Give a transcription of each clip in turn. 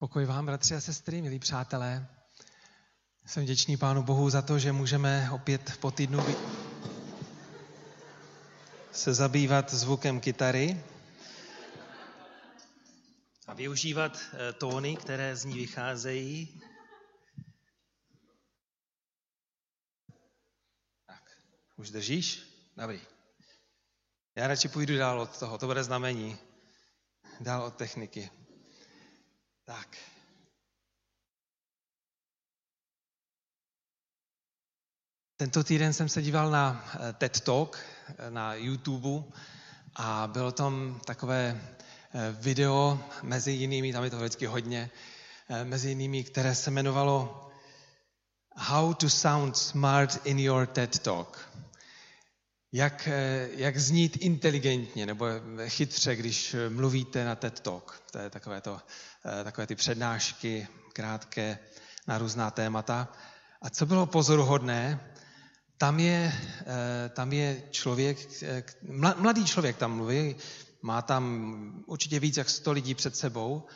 Pokoj vám, bratři a sestry, milí přátelé. Jsem vděčný Pánu Bohu za to, že můžeme opět po týdnu se zabývat zvukem kytary a využívat eh, tóny, které z ní vycházejí. Tak, už držíš? Dobrý. Já radši půjdu dál od toho, to bude znamení. Dál od techniky. Tak. Tento týden jsem se díval na eh, TED Talk eh, na YouTube a bylo tam takové eh, video mezi jinými, tam je to vždycky hodně, mezi jinými, které se jmenovalo How to sound smart in your TED Talk jak, eh, jak znít inteligentně nebo chytře, když mluvíte na TED Talk. To je takové, to, eh, takové ty přednášky krátké na různá témata. A co bylo pozoruhodné, tam je, eh, tam je člověk, mladý člověk tam mluví, má tam určitě víc jak 100 lidí před sebou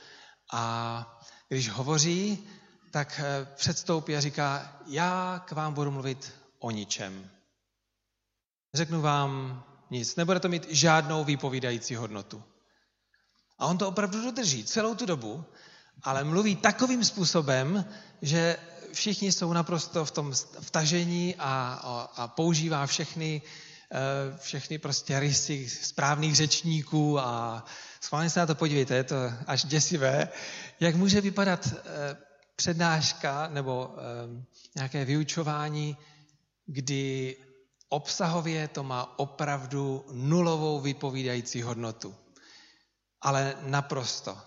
a když hovoří, tak předstoupí a říká, já k vám budu mluvit o ničem. Řeknu vám nic, nebude to mít žádnou výpovídající hodnotu. A on to opravdu dodrží celou tu dobu, ale mluví takovým způsobem, že všichni jsou naprosto v tom vtažení a, a, a používá všechny, eh, všechny prostě rysy správných řečníků a schválně se na to podívejte, je to až děsivé, jak může vypadat eh, přednáška nebo eh, nějaké vyučování, kdy obsahově to má opravdu nulovou vypovídající hodnotu. Ale naprosto.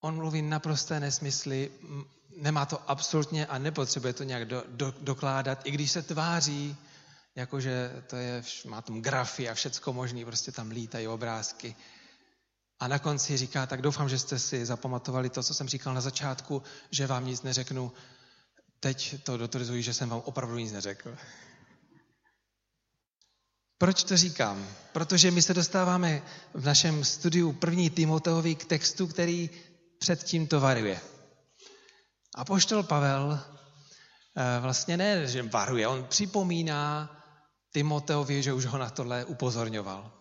On mluví naprosté nesmysly, nemá to absolutně a nepotřebuje to nějak do, do, dokládat, i když se tváří, jakože to je, má tam grafy a všecko možný, prostě tam lítají obrázky. A na konci říká, tak doufám, že jste si zapamatovali to, co jsem říkal na začátku, že vám nic neřeknu, teď to dotvrzuji, že jsem vám opravdu nic neřekl. Proč to říkám? Protože my se dostáváme v našem studiu první Timoteovi k textu, který před tím to varuje. A poštol Pavel eh, vlastně ne, že varuje, on připomíná Timoteovi, že už ho na tohle upozorňoval.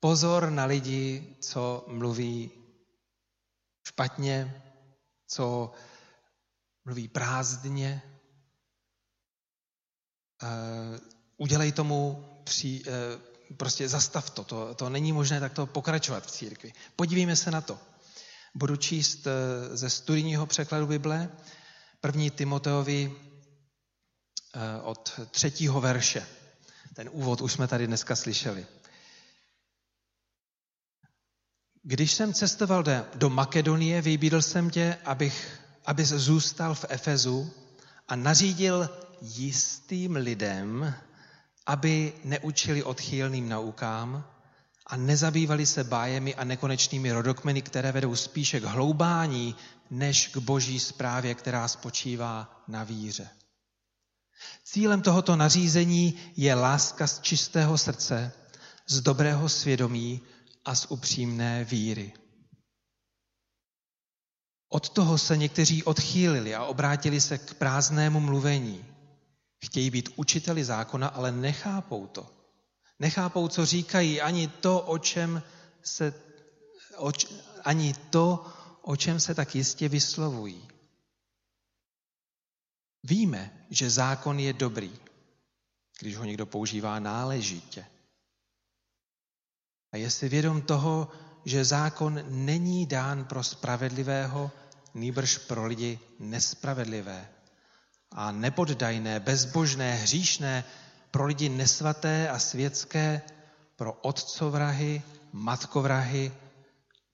Pozor na lidi, co mluví špatně, co mluví prázdně. Eh, udělej tomu při, eh, prostě zastav to. to. To není možné takto pokračovat v církvi. Podívejme se na to. Budu číst eh, ze studijního překladu Bible, první Timoteovi od třetího verše. Ten úvod už jsme tady dneska slyšeli. Když jsem cestoval do Makedonie, vybídl jsem tě, abych abys zůstal v Efezu a nařídil jistým lidem, aby neučili odchýlným naukám a nezabývali se bájemi a nekonečnými rodokmeny, které vedou spíše k hloubání, než k boží zprávě, která spočívá na víře. Cílem tohoto nařízení je láska z čistého srdce, z dobrého svědomí a z upřímné víry. Od toho se někteří odchýlili a obrátili se k prázdnému mluvení. Chtějí být učiteli zákona, ale nechápou to. Nechápou, co říkají, ani to, o čem se, o, ani to, o čem se tak jistě vyslovují. Víme, že zákon je dobrý, když ho někdo používá náležitě. A je si vědom toho, že zákon není dán pro spravedlivého, nýbrž pro lidi nespravedlivé a nepoddajné, bezbožné, hříšné, pro lidi nesvaté a světské, pro otcovrahy, matkovrahy,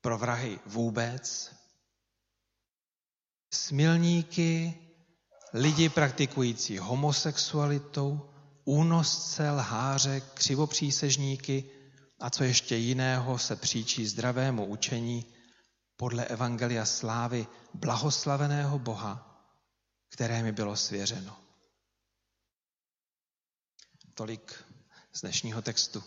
pro vrahy vůbec, smilníky, lidi praktikující homosexualitou, únosce, lháře, křivopřísežníky a co ještě jiného se příčí zdravému učení podle Evangelia slávy blahoslaveného Boha, které mi bylo svěřeno. Tolik z dnešního textu.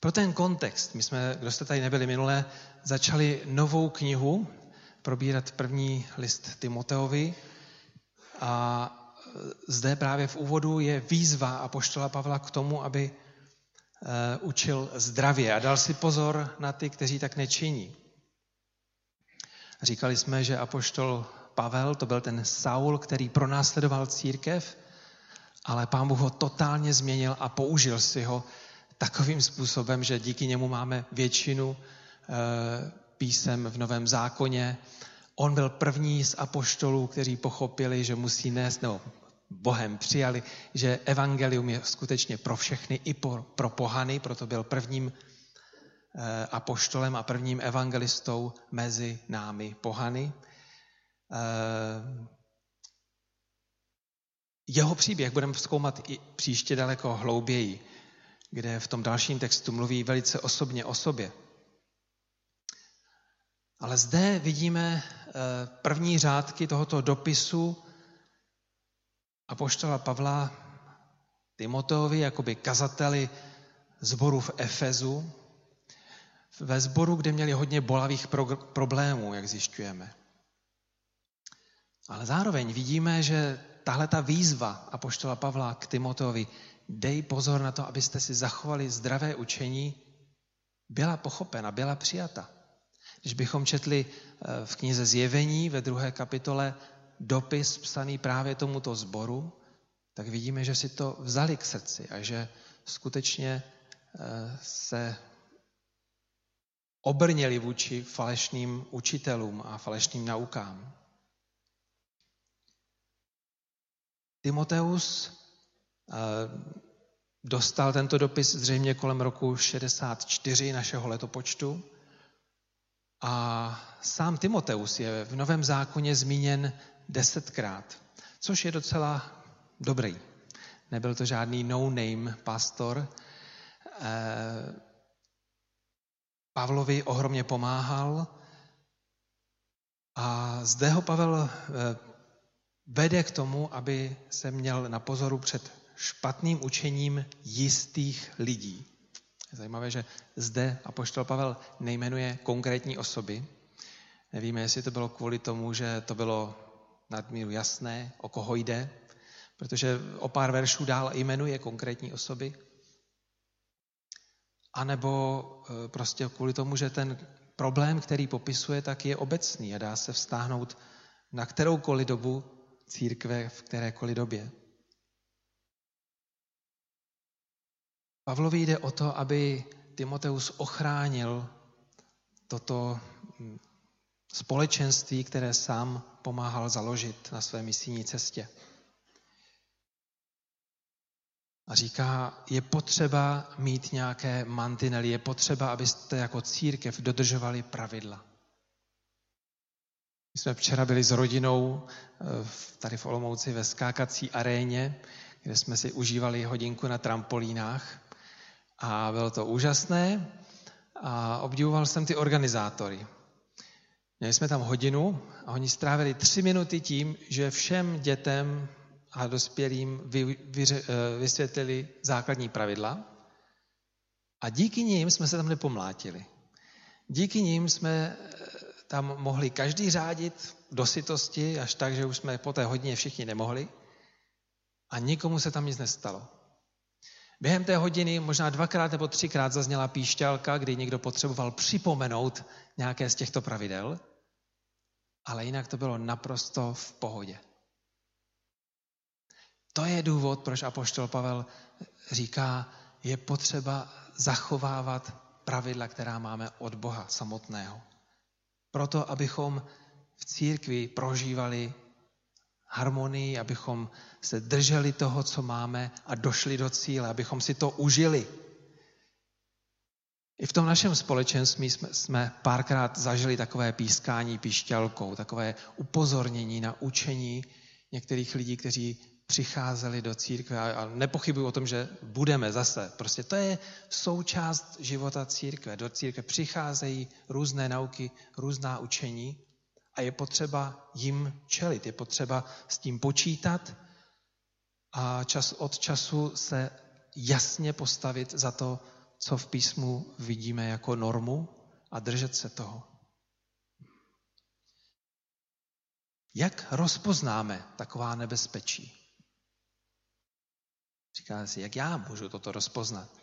Pro ten kontext, my jsme, kdo jste tady nebyli minule, začali novou knihu, probírat první list Timoteovi a zde právě v úvodu je výzva apoštola Pavla k tomu, aby učil zdravě a dal si pozor na ty, kteří tak nečiní. Říkali jsme, že apoštol Pavel, to byl ten Saul, který pronásledoval církev, ale pán Bůh ho totálně změnil a použil si ho takovým způsobem, že díky němu máme většinu eh, písem v Novém zákoně. On byl první z apoštolů, kteří pochopili, že musí nést, nebo Bohem přijali, že evangelium je skutečně pro všechny, i pro, pohany, proto byl prvním eh, apoštolem a prvním evangelistou mezi námi pohany. Eh, jeho příběh budeme zkoumat i příště daleko hlouběji, kde v tom dalším textu mluví velice osobně o sobě. Ale zde vidíme eh, první řádky tohoto dopisu apoštola Pavla Timoteovi, jakoby kazateli zboru v Efezu, ve sboru, kde měli hodně bolavých pro- problémů, jak zjišťujeme. Ale zároveň vidíme, že tahle ta výzva apoštola Pavla k Timoteovi, dej pozor na to, abyste si zachovali zdravé učení, byla pochopena, byla přijata. Když bychom četli eh, v knize Zjevení ve druhé kapitole dopis psaný právě tomuto sboru, tak vidíme, že si to vzali k srdci a že skutečně eh, se obrněli vůči falešným učitelům a falešným naukám. Timoteus eh, dostal tento dopis zřejmě kolem roku 64 našeho letopočtu a sám Timoteus je v Novém zákoně zmíněn desetkrát, což je docela dobrý. Nebyl to žádný no-name pastor. Eh, Pavlovi ohromně pomáhal a zde ho Pavel eh, vede k tomu, aby se měl na pozoru před špatným učením jistých lidí. Je zajímavé, že zde apoštol Pavel nejmenuje konkrétní osoby. Nevíme, jestli to bylo kvůli tomu, že to bylo nadmíru jasné, o koho jde, protože o pár veršů dál jmenuje konkrétní osoby. A nebo e, prostě kvůli tomu, že ten problém, který popisuje, tak je obecný a dá se vztáhnout na kteroukoliv dobu církve v kterékoliv době. Pavlovi jde o to, aby Timoteus ochránil toto společenství, které sám pomáhal založit na své misijní cestě. A říká, je potřeba mít nějaké mantinely, je potřeba, abyste jako církev dodržovali pravidla. My jsme včera byli s rodinou eh, tady v Olomouci ve skákací aréně, kde jsme si užívali hodinku na trampolínách a bylo to úžasné a obdivoval jsem ty organizátory. Měli jsme tam hodinu a oni strávili tři minuty tím, že všem dětem a dospělým vy, vy, eh, vysvětlili základní pravidla a díky nim jsme se tam nepomlátili. Díky nim jsme eh, tam mohli každý řádit do sytosti, až tak, že už jsme po té hodině všichni nemohli a nikomu se tam nic nestalo. Během té hodiny možná dvakrát nebo třikrát zazněla píšťalka, kdy někdo potřeboval připomenout nějaké z těchto pravidel, ale jinak to bylo naprosto v pohodě. To je důvod, proč apoštol Pavel říká, je potřeba zachovávat pravidla, která máme od Boha samotného. Proto, abychom v církvi prožívali harmonii, abychom se drželi toho, co máme a došli do cíle, abychom si to užili. I v tom našem společenství jsme, jsme párkrát zažili takové pískání píšťalkou, takové upozornění na učení některých lidí, kteří přicházeli do církve a nepochybuji o tom, že budeme zase. Prostě to je součást života církve. Do církve přicházejí různé nauky, různá učení a je potřeba jim čelit, je potřeba s tím počítat a čas od času se jasně postavit za to, co v písmu vidíme jako normu a držet se toho. Jak rozpoznáme taková nebezpečí? Říká si, jak já můžu toto rozpoznat?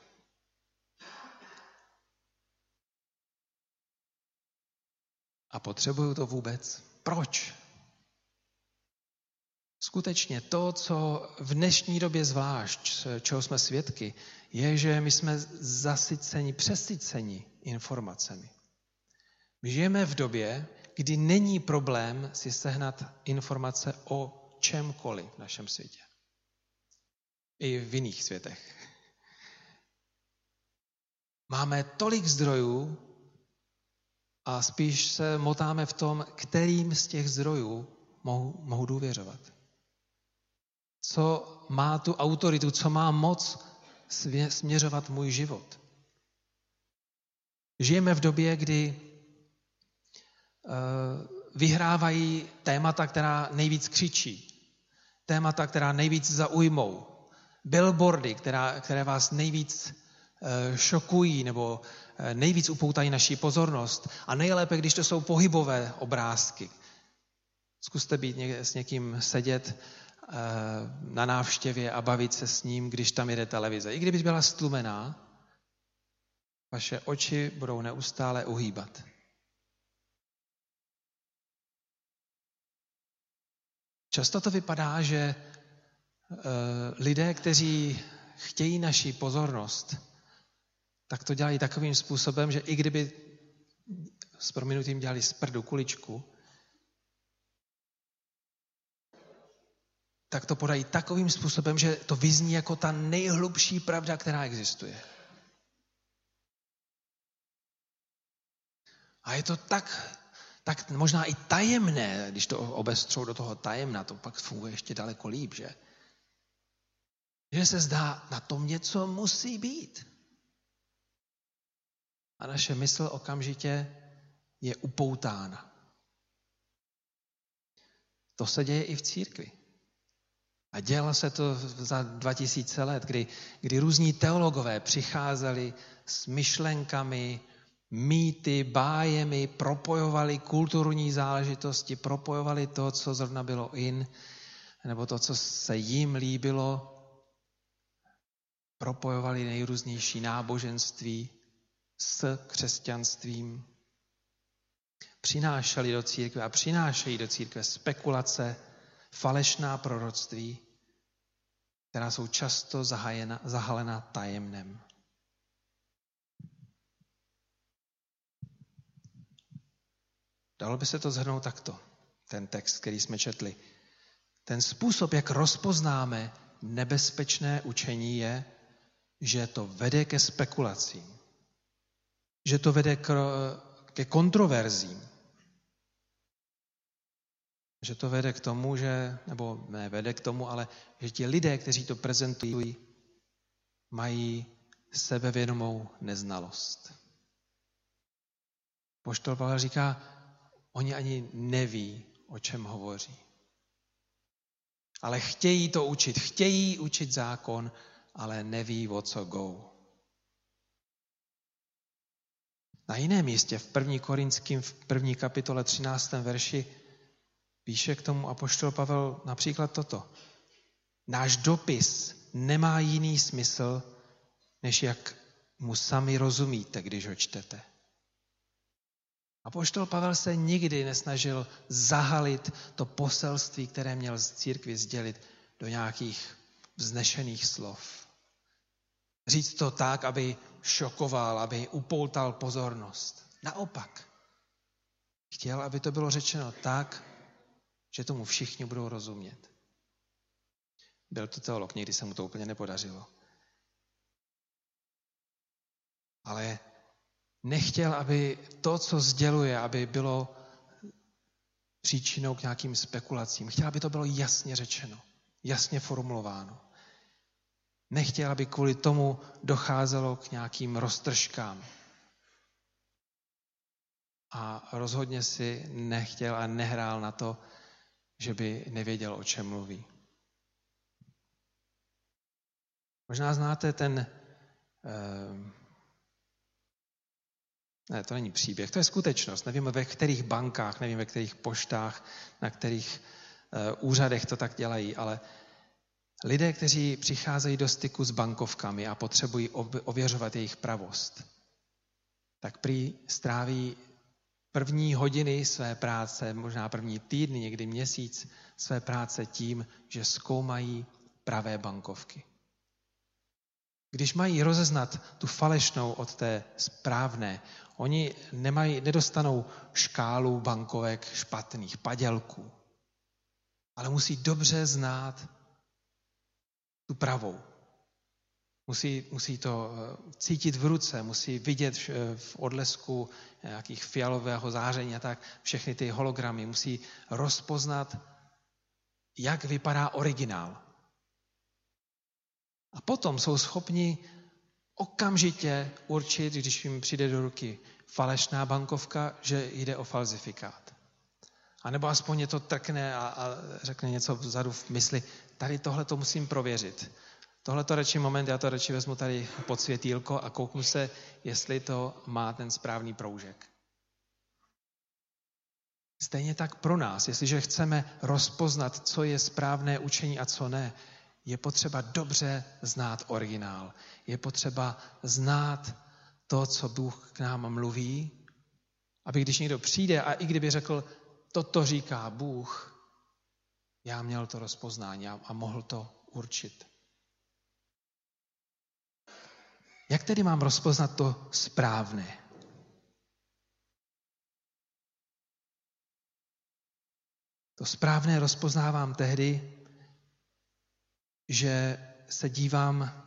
A potřebuju to vůbec? Proč? Skutečně to, co v dnešní době zvlášť, čeho jsme svědky, je, že my jsme zasyceni, přesyceni informacemi. My žijeme v době, kdy není problém si sehnat informace o čemkoliv v našem světě. I v jiných světech. Máme tolik zdrojů a spíš se motáme v tom, kterým z těch zdrojů mohu, mohu důvěřovat. Co má tu autoritu, co má moc směřovat můj život. Žijeme v době, kdy Eh, vyhrávají témata, která nejvíc křičí, témata, která nejvíc zaujmou, billboardy, která, které vás nejvíc eh, šokují nebo nejvíc upoutají naší pozornost. A nejlépe, když to jsou pohybové obrázky. Zkuste být s někým sedět na návštěvě a bavit se s ním, když tam jede televize. I kdyby byla stlumená, vaše oči budou neustále uhýbat. Často to vypadá, že eh, lidé, kteří chtějí naší pozornost, tak to dělají takovým způsobem, že i kdyby s prominutím dělali z prdu kuličku, tak to podají takovým způsobem, že to vyzní jako ta nejhlubší pravda, která existuje. A je to tak tak možná i tajemné, když to obestřou do toho tajemna, to pak funguje ještě daleko líp, že? Že se zdá, na tom něco musí být. A naše mysl okamžitě je upoutána. To se děje i v církvi. A dělo se to za 2000 let, kdy, kdy různí teologové přicházeli s myšlenkami, mýty, bájemi, propojovali kulturní záležitosti, propojovali to, co zrovna bylo in, nebo to, co se jim líbilo, propojovali nejrůznější náboženství s křesťanstvím, přinášeli do církve a přinášejí do církve spekulace, falešná proroctví, která jsou často zahalena tajemnem. Dalo by se to zhrnout takto, ten text, který jsme četli. Ten způsob, jak rozpoznáme nebezpečné učení, je, že to vede ke spekulacím. Že to vede ke kontroverzím. Že to vede k tomu, že, nebo ne vede k tomu, ale že ti lidé, kteří to prezentují, mají sebevědomou neznalost. Poštol Pavel říká, Oni ani neví, o čem hovoří. Ale chtějí to učit, chtějí učit zákon, ale neví, o co go. Na jiném místě, v 1. Korinským, v 1. kapitole 13. verši, píše k tomu apoštol Pavel například toto. Náš dopis nemá jiný smysl, než jak mu sami rozumíte, když ho čtete. A poštol Pavel se nikdy nesnažil zahalit to poselství, které měl z církvy sdělit do nějakých vznešených slov. Říct to tak, aby šokoval, aby upoutal pozornost. Naopak. Chtěl, aby to bylo řečeno tak, že tomu všichni budou rozumět. Byl to teolog, někdy se mu to úplně nepodařilo. Ale nechtěl, aby to, co sděluje, aby bylo příčinou k nějakým spekulacím. Chtěl, aby to bylo jasně řečeno, jasně formulováno. Nechtěl, aby kvůli tomu docházelo k nějakým roztržkám. A rozhodně si nechtěl a nehrál na to, že by nevěděl, o čem mluví. Možná znáte ten eh, Ne, to není příběh, to je skutečnost. Nevím, ve kterých bankách, nevím, ve kterých poštách, na kterých uh, úřadech to tak dělají, ale lidé, kteří přicházejí do styku s bankovkami a potřebují ověřovat jejich pravost, tak prý stráví první hodiny své práce, možná první týdny, někdy měsíc své práce tím, že zkoumají pravé bankovky. Když mají rozeznat tu falešnou od té správné, oni nemají, nedostanou škálu bankovek špatných, padělků, ale musí dobře znát tu pravou. Musí, musí to eh, cítit v ruce, musí vidět v odlesku nějakých fialového záření a tak všechny ty hologramy. Musí rozpoznat, jak vypadá originál. A potom jsou schopni okamžitě určit, když jim přijde do ruky falešná bankovka, že jde o falzifikát. A nebo aspoň je to trkne a, a řekne něco vzadu v mysli, tady tohle to musím prověřit. Tohle to radši moment, já to radši vezmu tady pod světýlko a kouknu se, jestli to má ten správný proužek. Stejně tak pro nás, jestliže chceme rozpoznat, co je správné učení a co ne, je potřeba dobře znát originál. Je potřeba znát to, co Bůh k nám mluví, aby když někdo přijde a i kdyby řekl, toto říká Bůh, já měl to rozpoznání a mohl to určit. Jak tedy mám rozpoznat to správné? To správné rozpoznávám tehdy, že se dívám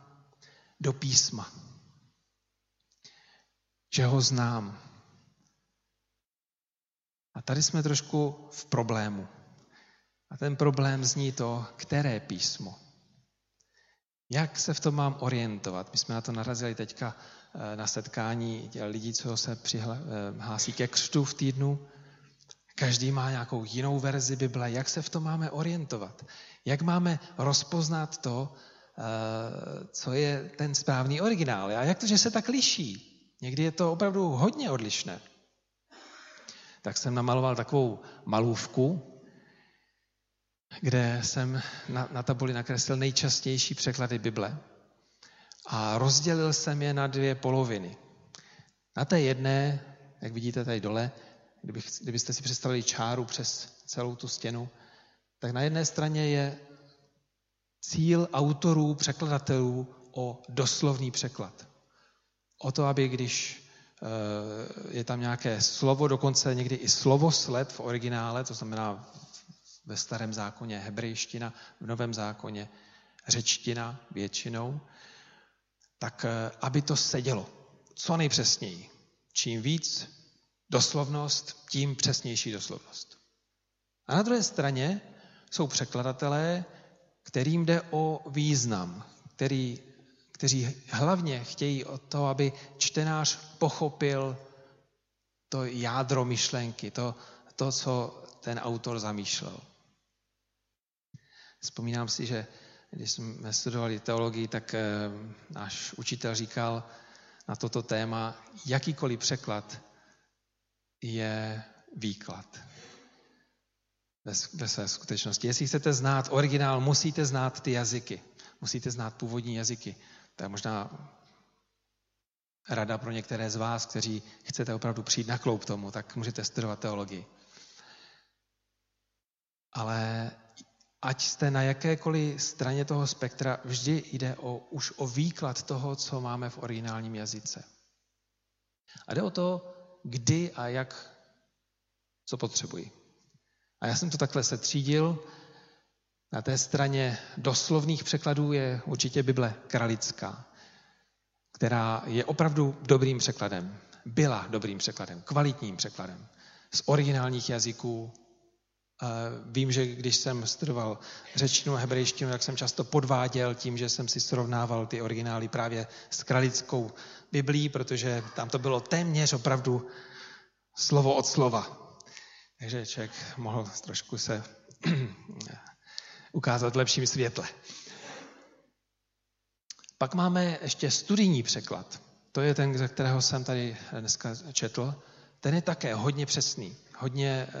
do písma, že ho znám. A tady jsme trošku v problému. A ten problém zní to, které písmo. Jak se v tom mám orientovat? My jsme na to narazili teďka eh, na setkání lidí, co se přihlásí eh, ke křtu v týdnu. Každý má nějakou jinou verzi Bible. Jak se v tom máme orientovat? Jak máme rozpoznat to, eh, co je ten správný originál? A jak to, že se tak liší? Někdy je to opravdu hodně odlišné. Tak jsem namaloval takovou malůvku, kde jsem na, na tabuli nakreslil nejčastější překlady Bible. A rozdělil jsem je na dvě poloviny. Na té jedné, jak vidíte tady dole, kdybych, kdybyste si představili čáru přes celou tu stěnu, tak na jedné straně je cíl autorů, překladatelů o doslovný překlad. O to, aby když eh, je tam nějaké slovo, dokonce někdy i slovosled v originále, to znamená ve starém zákoně hebrejština, v novém zákoně řečtina většinou, tak eh, aby to sedělo co nejpřesněji. Čím víc doslovnost, tím přesnější doslovnost. A na druhé straně jsou překladatelé, kterým jde o význam, který, kteří hlavně chtějí o to, aby čtenář pochopil to jádro myšlenky, to, to co ten autor zamýšlel. Vzpomínám si, že když jsme studovali teologii, tak eh, náš učitel říkal na toto téma, jakýkoliv překlad je výklad ve své skutečnosti. Jestli chcete znát originál, musíte znát ty jazyky. Musíte znát původní jazyky. To je možná rada pro některé z vás, kteří chcete opravdu přijít na kloup tomu, tak můžete studovat teologii. Ale ať jste na jakékoliv straně toho spektra, vždy jde o, už o výklad toho, co máme v originálním jazyce. A jde o to, kdy a jak, co potřebuji. A já jsem to takhle setřídil. Na té straně doslovných překladů je určitě Bible kralická, která je opravdu dobrým překladem. Byla dobrým překladem, kvalitním překladem. Z originálních jazyků Vím, že když jsem studoval řečtinu a hebrejštinu, tak jsem často podváděl tím, že jsem si srovnával ty originály právě s kralickou Biblí, protože tam to bylo téměř opravdu slovo od slova. Takže člověk mohl trošku se ukázat v lepším světle. Pak máme ještě studijní překlad. to je ten, ze kterého jsem tady dneska četl, ten je také hodně přesný, hodně eh,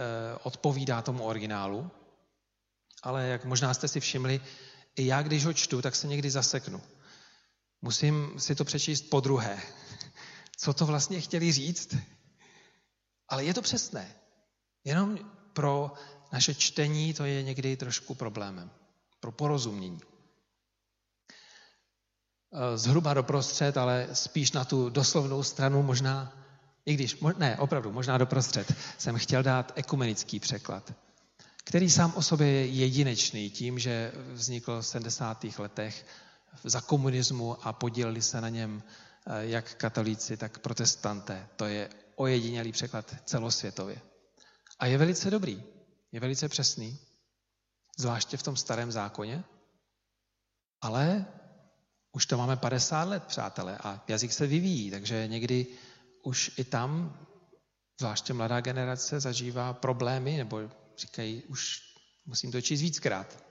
odpovídá tomu originálu, ale jak možná jste si všimli, i já, když ho čtu, tak se někdy zaseknu. Musím si to přečíst po druhé. Co to vlastně chtěli říct? Ale je to přesné. Jenom pro naše čtení to je někdy trošku problémem. Pro porozumění. Eh, zhruba doprostřed, ale spíš na tu doslovnou stranu možná, i když, ne, opravdu, možná doprostřed, jsem chtěl dát ekumenický překlad, který sám o sobě je jedinečný tím, že vznikl v 70. letech za komunismu a podíleli se na něm eh, jak katolíci, tak protestanté. To je ojedinělý překlad celosvětově. A je velice dobrý, je velice přesný, zvláště v tom starém zákoně, ale už to máme 50 let, přátelé, a jazyk se vyvíjí, takže někdy už i tam, zvláště mladá generace, zažívá problémy, nebo říkají, už musím to číst víckrát.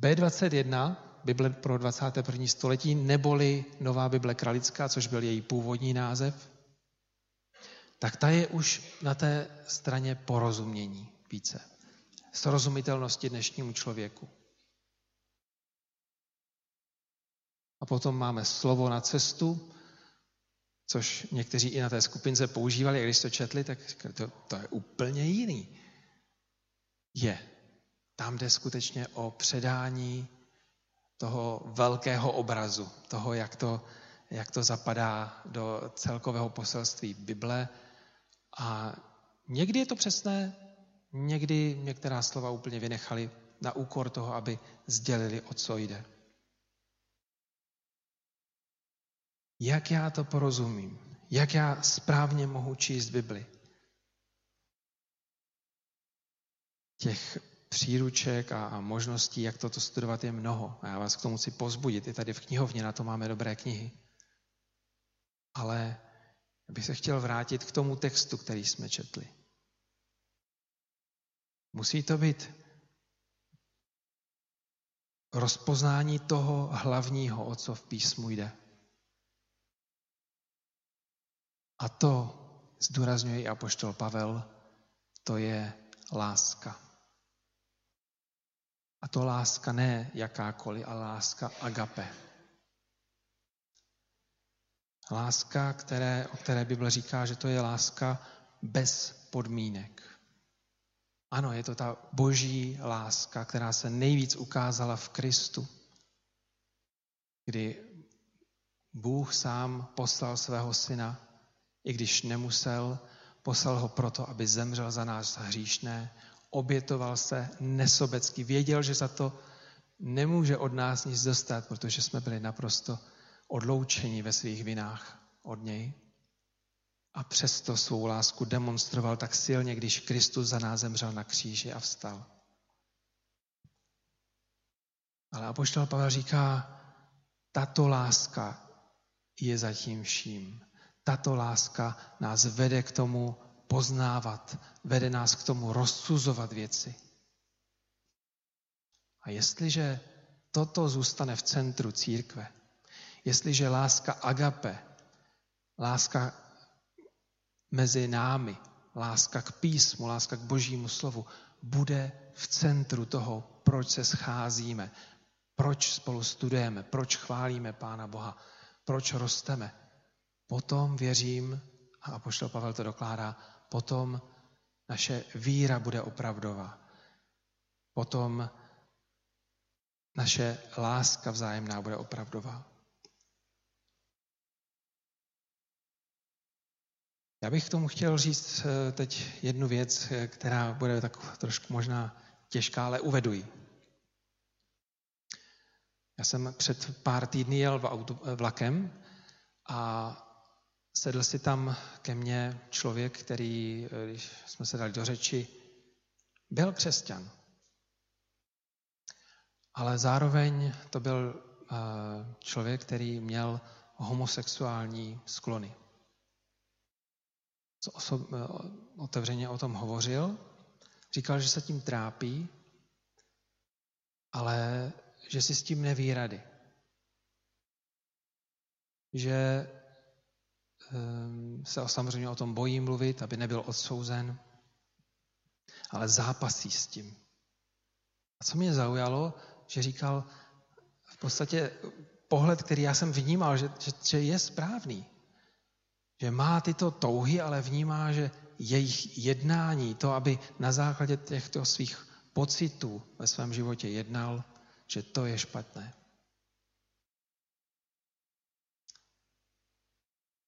B21, Bible pro 21. století, neboli Nová Bible kralická, což byl její původní název, tak ta je už na té straně porozumění více. Srozumitelnosti dnešnímu člověku. A potom máme slovo na cestu, což někteří i na té skupince používali, a když to četli, tak to, to je úplně jiný. Je. Tam jde skutečně o předání toho velkého obrazu, toho, jak to, jak to zapadá do celkového poselství Bible. A někdy je to přesné, někdy některá slova úplně vynechali na úkor toho, aby sdělili, o co jde. Jak já to porozumím, jak já správně mohu číst Bibli. Těch příruček a, možností, jak toto studovat, je mnoho. A já vás k tomu chci pozbudit. I tady v knihovně na to máme dobré knihy. Ale bych se chtěl vrátit k tomu textu, který jsme četli. Musí to být rozpoznání toho hlavního, o co v písmu jde. A to, zdůrazňuje i apoštol Pavel, to je láska. A to láska ne jakákoliv, ale láska agape. Láska, které, o které Bible říká, že to je láska bez podmínek. Ano, je to ta boží láska, která se nejvíc ukázala v Kristu, kdy Bůh sám poslal svého syna i když nemusel, poslal ho proto, aby zemřel za nás hříšné, obětoval se nesobecky, věděl, že za to nemůže od nás nic dostat, protože jsme byli naprosto odloučeni ve svých vinách od něj. A přesto svou lásku demonstroval tak silně, když Kristus za nás zemřel na kříži a vstal. Ale apoštol Pavel říká, tato láska je zatím vším. Tato láska nás vede k tomu poznávat, vede nás k tomu rozsuzovat věci. A jestliže toto zůstane v centru církve, jestliže láska agape, láska mezi námi, láska k písmu, láska k božímu slovu, bude v centru toho, proč se scházíme, proč spolu studujeme, proč chválíme Pána Boha, proč rosteme, potom věřím, a apoštol Pavel to dokládá, potom naše víra bude opravdová. Potom naše láska vzájemná bude opravdová. Já bych k tomu chtěl říct eh, teď jednu věc, eh, která bude tak trošku možná těžká, ale uvedu Já jsem před pár týdny jel vlakem a Sedl si tam ke mně člověk, který, když jsme se dali do řeči, byl křesťan. Ale zároveň to byl eh, člověk, který měl homosexuální sklony. Eh, otevřeně o tom hovořil. Říkal, že se tím trápí, ale že si s tím neví rady. že se samozřejmě o tom bojí mluvit, aby nebyl odsouzen, ale zápasí s tím. A co mě zaujalo, že říkal v podstatě pohled, který já jsem vnímal, že, že, že je správný. Že má tyto touhy, ale vnímá, že jejich jednání, to, aby na základě těchto svých pocitů ve svém životě jednal, že to je špatné.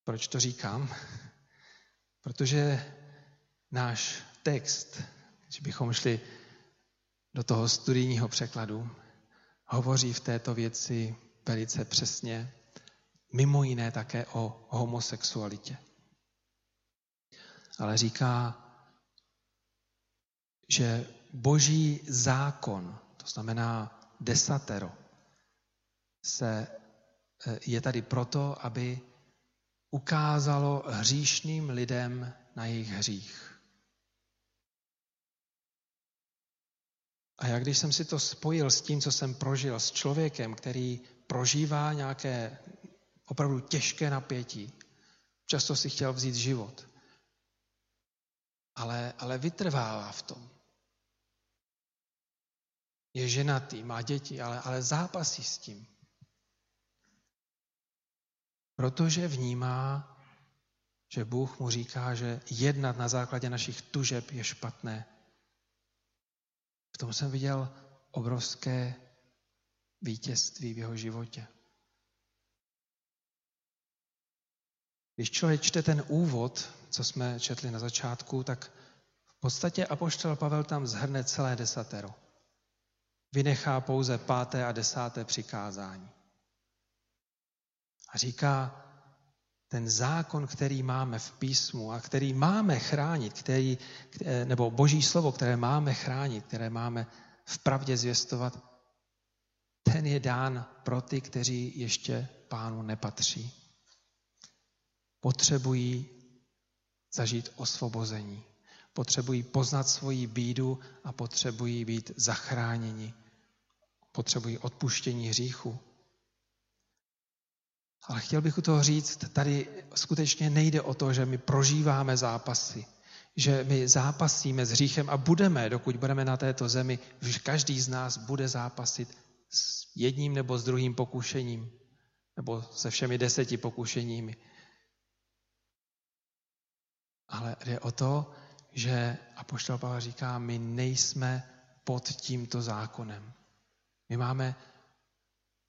Proč to říkám? Protože náš text, když bychom šli do toho studijního překladu, hovoří v této věci velice přesně, mimo jiné také o homosexualitě. Ale říká, že boží zákon, to znamená desatero, se, eh, je tady proto, aby ukázalo hříšným lidem na jejich hřích. A já když jsem si to spojil s tím, co jsem prožil s člověkem, který prožívá nějaké opravdu těžké napětí, často si chtěl vzít život, ale, ale vytrvává v tom. Je ženatý, má děti, ale, ale zápasí s tím. Protože vnímá, že Bůh mu říká, že jednat na základě našich tužeb je špatné. V tom jsem viděl obrovské vítězství v jeho životě. Když člověk čte ten úvod, co jsme četli na začátku, tak v podstatě apoštol Pavel tam zhrne celé desatero. Vynechá pouze páté a desáté přikázání. A říká, ten zákon, který máme v písmu a který máme chránit, který, nebo boží slovo, které máme chránit, které máme v pravdě zvěstovat, ten je dán pro ty, kteří ještě pánu nepatří. Potřebují zažít osvobození. Potřebují poznat svoji bídu a potřebují být zachráněni. Potřebují odpuštění hříchu. Ale chtěl bych u toho říct, tady skutečně nejde o to, že my prožíváme zápasy, že my zápasíme s hříchem a budeme, dokud budeme na této zemi, každý z nás bude zápasit s jedním nebo s druhým pokušením, nebo se všemi deseti pokušeními. Ale jde o to, že Apoštol Pavel říká, my nejsme pod tímto zákonem. My máme,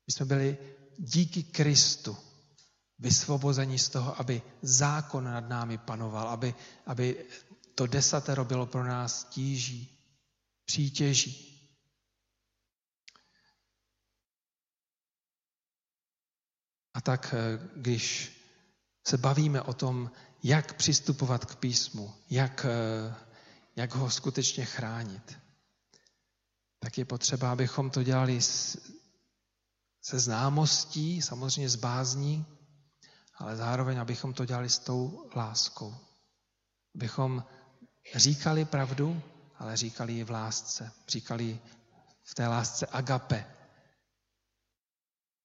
my jsme byli díky Kristu vysvobození z toho, aby zákon nad námi panoval, aby, aby to desatero bylo pro nás tíží, přítěží. A tak, eh, když se bavíme o tom, jak přistupovat k písmu, jak, eh, jak ho skutečně chránit, tak je potřeba, abychom to dělali se známostí, samozřejmě s bázní, ale zároveň, abychom to dělali s tou láskou. Abychom říkali pravdu, ale říkali ji v lásce. Říkali v té lásce agape.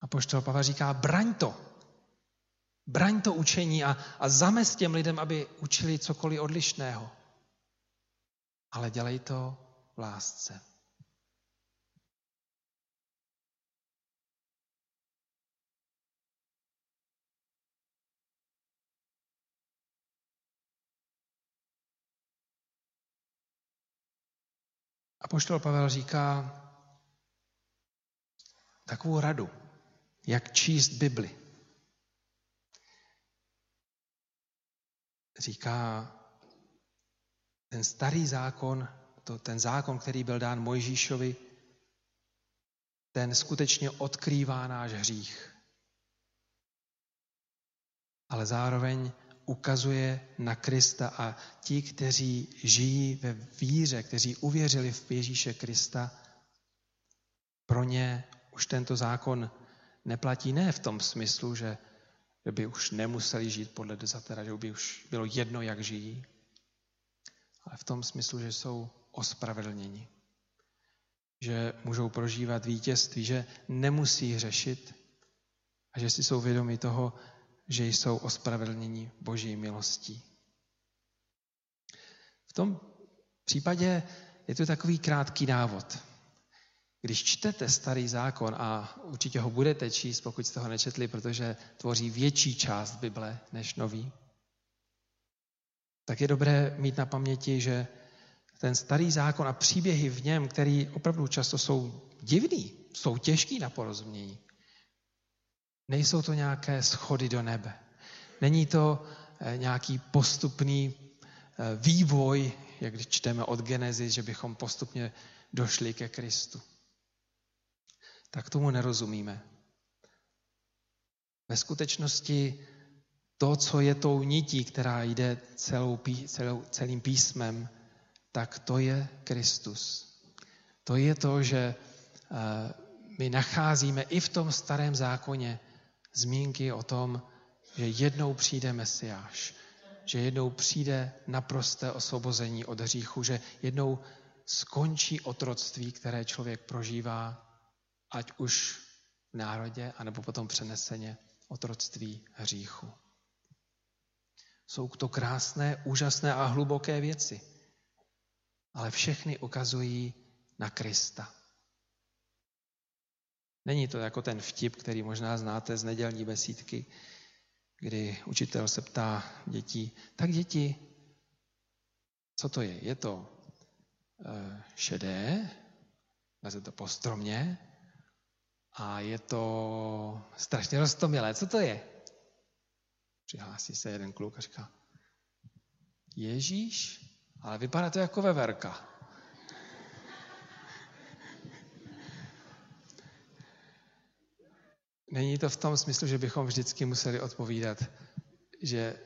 A poštol Pavel říká, braň to. Braň to učení a, a zamest těm lidem, aby učili cokoliv odlišného. Ale dělej to v lásce. Poštol Pavel říká takovou radu, jak číst Bibli. Říká, ten starý zákon, to, ten zákon, který byl dán Mojžíšovi, ten skutečně odkrývá náš hřích. Ale zároveň ukazuje na Krista a ti, kteří žijí ve víře, kteří uvěřili v Ježíše Krista, pro ně už tento zákon neplatí. Ne v tom smyslu, že, by už nemuseli žít podle desatera, že by už bylo jedno, jak žijí, ale v tom smyslu, že jsou ospravedlněni, že můžou prožívat vítězství, že nemusí hřešit a že si jsou vědomi toho, že jsou ospravedlněni boží milostí. V tom případě je to takový krátký návod. Když čtete starý zákon, a určitě ho budete číst, pokud jste ho nečetli, protože tvoří větší část Bible než nový, tak je dobré mít na paměti, že ten starý zákon a příběhy v něm, který opravdu často jsou divný, jsou těžký na porozumění. Nejsou to nějaké schody do nebe. Není to eh, nějaký postupný eh, vývoj, jak čteme od Genesis, že bychom postupně došli ke Kristu. Tak tomu nerozumíme. Ve skutečnosti to, co je tou nití, která jde celou, celou, celým písmem, tak to je Kristus. To je to, že eh, my nacházíme i v tom starém zákoně zmínky o tom, že jednou přijde Mesiáš, že jednou přijde naprosté osvobození od hříchu, že jednou skončí otroctví, které člověk prožívá, ať už v národě, anebo potom přeneseně otroctví hříchu. Jsou to krásné, úžasné a hluboké věci, ale všechny ukazují na Krista. Není to jako ten vtip, který možná znáte z nedělní besídky, kdy učitel se ptá dětí, tak děti, co to je? Je to uh, šedé, leze to po stromě a je to strašně roztomilé. Co to je? Přihlásí se jeden kluk a říká, Ježíš, ale vypadá to jako veverka. Není to v tom smyslu, že bychom vždycky museli odpovídat, že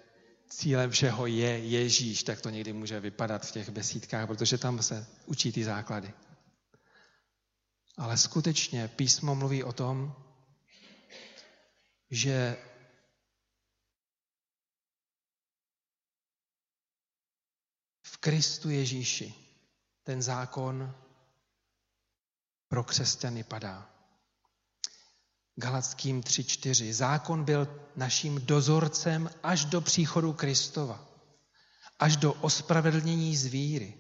cílem všeho je Ježíš, tak to někdy může vypadat v těch besídkách, protože tam se učí ty základy. Ale skutečně písmo mluví o tom, že v Kristu Ježíši ten zákon pro křesťany padá. Galackým 3.4. Zákon byl naším dozorcem až do příchodu Kristova, až do ospravedlnění z víry.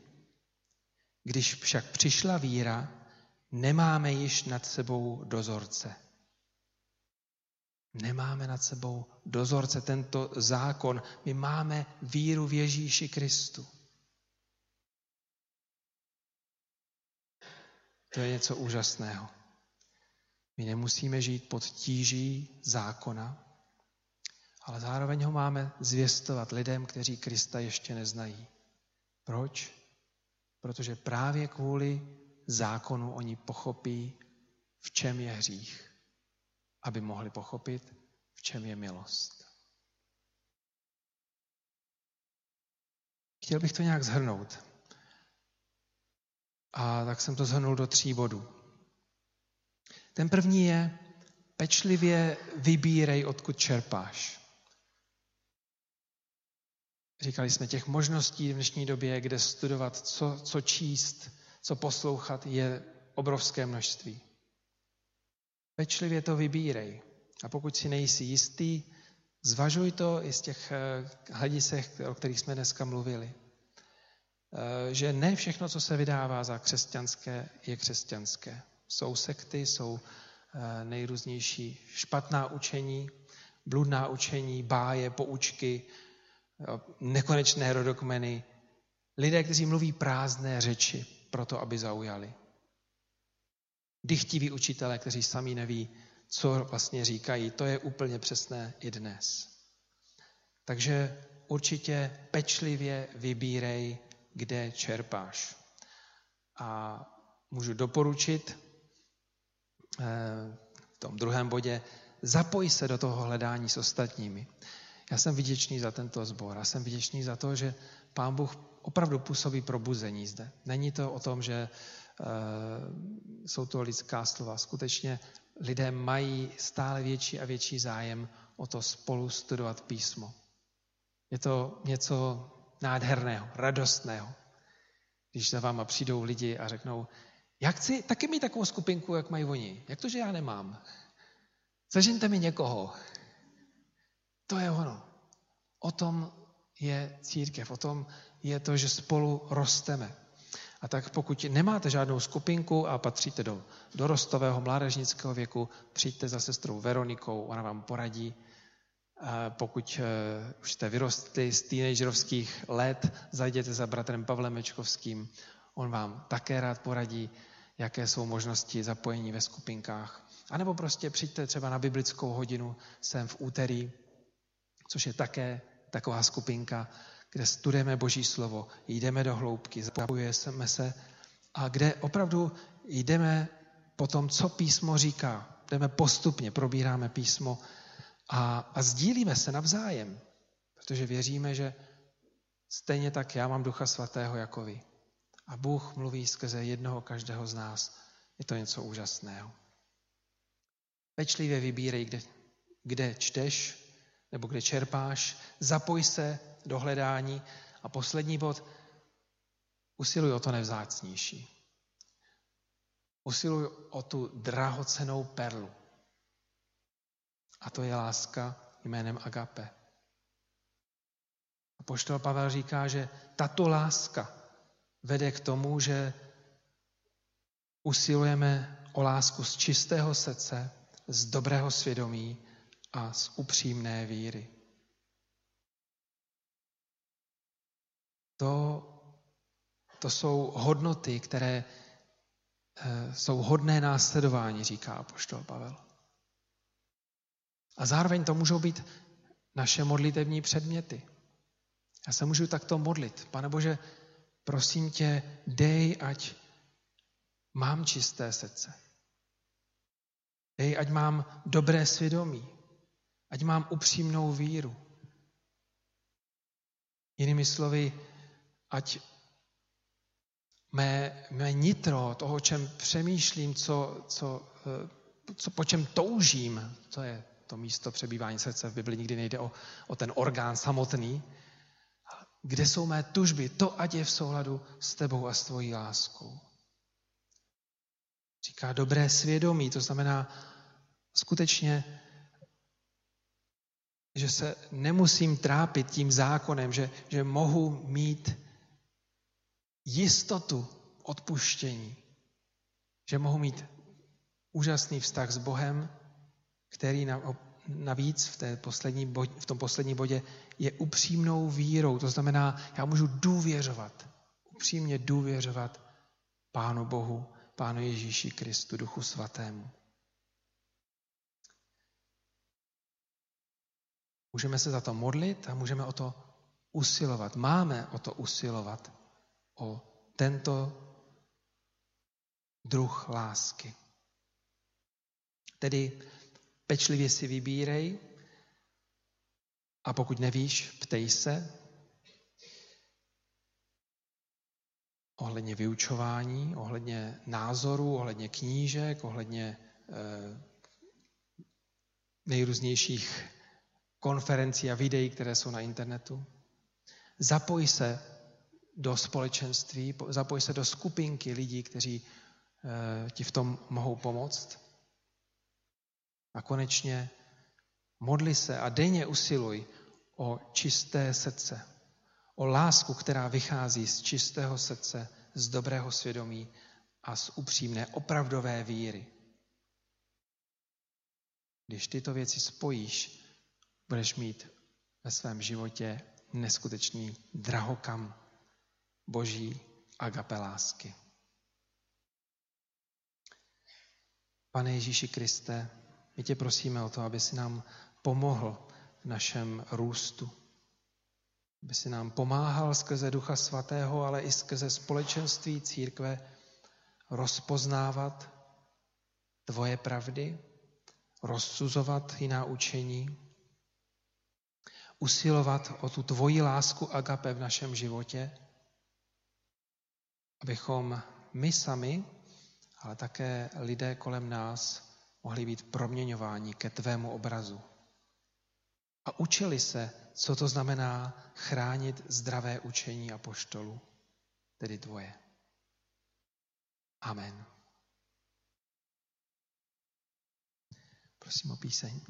Když však přišla víra, nemáme již nad sebou dozorce. Nemáme nad sebou dozorce, tento zákon. My máme víru v Ježíši Kristu. To je něco úžasného. My nemusíme žít pod tíží zákona, ale zároveň ho máme zvěstovat lidem, kteří Krista ještě neznají. Proč? Protože právě kvůli zákonu oni pochopí, v čem je hřích, aby mohli pochopit, v čem je milost. Chtěl bych to nějak zhrnout. A tak jsem to zhrnul do tří bodů. Ten první je, pečlivě vybírej, odkud čerpáš. Říkali jsme těch možností v dnešní době, kde studovat, co, co číst, co poslouchat, je obrovské množství. Pečlivě to vybírej. A pokud si nejsi jistý, zvažuj to i z těch eh, hledisek, o kterých jsme dneska mluvili. Eh, že ne všechno, co se vydává za křesťanské, je křesťanské. Jsou sekty, jsou eh, nejrůznější špatná učení, bludná učení, báje, poučky, nekonečné rodokmeny, lidé, kteří mluví prázdné řeči proto, aby zaujali. Dychtiví učitelé, kteří sami neví, co vlastně říkají, to je úplně přesné i dnes. Takže určitě pečlivě vybírej, kde čerpáš. A můžu doporučit eh, v tom druhém bodě, zapoj se do toho hledání s ostatními. Já jsem vděčný za tento sbor a jsem vděčný za to, že Pán Bůh opravdu působí probuzení zde. Není to o tom, že e, jsou to lidská slova. Skutečně lidé mají stále větší a větší zájem o to spolu studovat písmo. Je to něco nádherného, radostného. Když za váma přijdou lidi a řeknou, já chci taky mít takovou skupinku, jak mají oni. Jak to, že já nemám? Zažeňte mi někoho. To je ono. O tom je církev, o tom je to, že spolu rosteme. A tak pokud nemáte žádnou skupinku a patříte do dorostového mládežnického věku, přijďte za sestrou Veronikou, ona vám poradí. Pokud eh, už jste vyrostli z teenagerovských let, zajděte za bratrem Pavlem Mečkovským, on vám také rád poradí, jaké jsou možnosti zapojení ve skupinkách. A nebo prostě přijďte třeba na biblickou hodinu sem v úterý, což je také taková skupinka, kde studujeme Boží slovo, jdeme do hloubky, zapojujeme se a kde opravdu jdeme po tom, co písmo říká. Jdeme postupně, probíráme písmo a, a sdílíme se navzájem, protože věříme, že stejně tak já mám Ducha Svatého jako vy. A Bůh mluví skrze jednoho každého z nás. Je to něco úžasného. Pečlivě vybírej, kde, kde čteš nebo kde čerpáš. Zapoj se do hledání. A poslední bod, usiluj o to nevzácnější. Usiluj o tu drahocenou perlu. A to je láska jménem Agape. A poštol Pavel říká, že tato láska vede k tomu, že usilujeme o lásku z čistého srdce, z dobrého svědomí a z upřímné víry. To, to jsou hodnoty, které eh, jsou hodné následování, říká apoštol Pavel. A zároveň to můžou být naše modlitevní předměty. Já se můžu takto modlit. Pane Bože, prosím tě, dej, ať mám čisté srdce. Dej, ať mám dobré svědomí. Ať mám upřímnou víru. Jinými slovy, ať mé, mé nitro, toho, o čem přemýšlím, co, co, eh, co, po čem toužím, to je to místo přebývání srdce v Bibli, nikdy nejde o, o ten orgán samotný, kde jsou mé tužby, to ať je v souladu s tebou a s tvojí láskou. Říká dobré svědomí, to znamená skutečně že se nemusím trápit tím zákonem, že, že mohu mít jistotu odpuštění, že mohu mít úžasný vztah s Bohem, který navíc v, té poslední bodě, v tom posledním bodě je upřímnou vírou. To znamená, já můžu důvěřovat, upřímně důvěřovat Pánu Bohu, Pánu Ježíši Kristu, Duchu Svatému. Můžeme se za to modlit a můžeme o to usilovat. Máme o to usilovat, o tento druh lásky. Tedy pečlivě si vybírej a pokud nevíš, ptej se ohledně vyučování, ohledně názorů, ohledně knížek, ohledně eh, nejrůznějších konferencí a videí, které jsou na internetu. Zapoj se do společenství, zapoj se do skupinky lidí, kteří eh, ti v tom mohou pomoct. A konečně modli se a denně usiluj o čisté srdce, o lásku, která vychází z čistého srdce, z dobrého svědomí a z upřímné, opravdové víry. Když tyto věci spojíš, budeš mít ve svém životě neskutečný drahokam boží agape lásky. Pane Ježíši Kriste, my tě prosíme o to, aby si nám pomohl v našem růstu. Aby si nám pomáhal skrze Ducha Svatého, ale i skrze společenství církve rozpoznávat tvoje pravdy, rozsuzovat jiná učení usilovat o tu tvoji lásku agape v našem životě, abychom my sami, ale také lidé kolem nás mohli být proměňováni ke tvému obrazu. A učili se, co to znamená chránit zdravé učení a poštolu, tedy tvoje. Amen. Prosím o píseň.